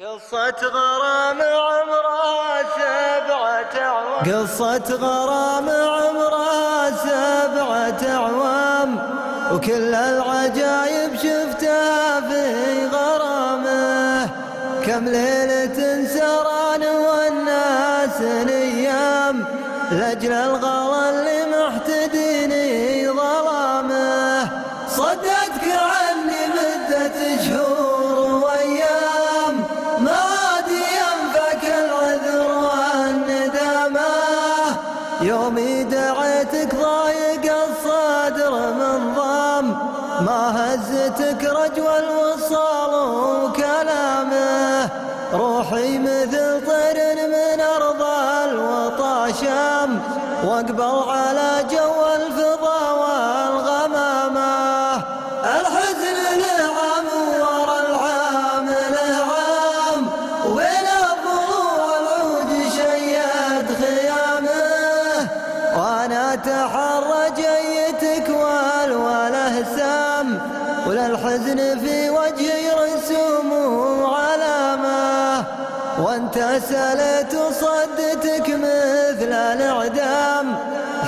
قصة غرام عمرها سبعة أعوام. سبعة أعوام. وكل العجايب شفتها في غرامه. كم ليلة سران والناس نيام. لأجل الغلا اللي محتديني يومي دعيتك ضايق الصدر من ضام ما هزتك رجوى الوصال وكلامه. روحي مثل طير من أرض الوطا شام وأقبل على جو اتحرى جيتك والوله سام وللحزن في وجهي رسوم وعلامة. وأنت سلت وصدتك مثل الإعدام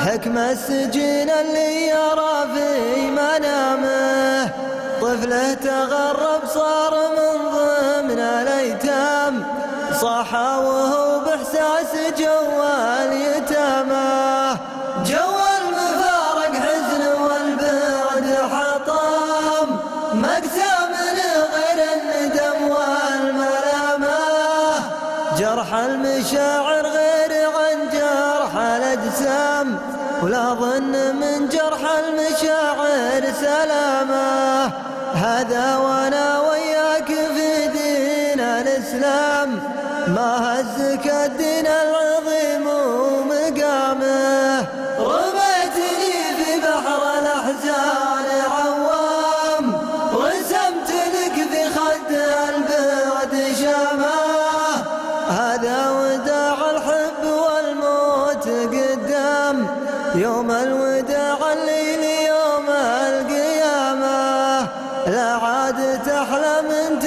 حكم السجين اللي يرى في منامه. طفله تغرب صار من ضمن الأيتام صاح وهو بإحساس جو اليتامى جرح المشاعر غير عن جرح الأجسام ولا ظن من جرح المشاعر سلامه هذا وأنا وياك في دين الإسلام. ما هزك الدين العظيم يوم الوداع الليل يوم القيامة. لا عاد تحلم أنت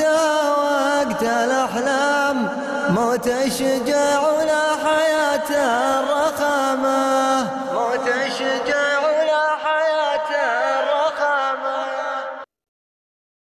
وقت الأحلام. موت الشجاع ولا حياة الشجاع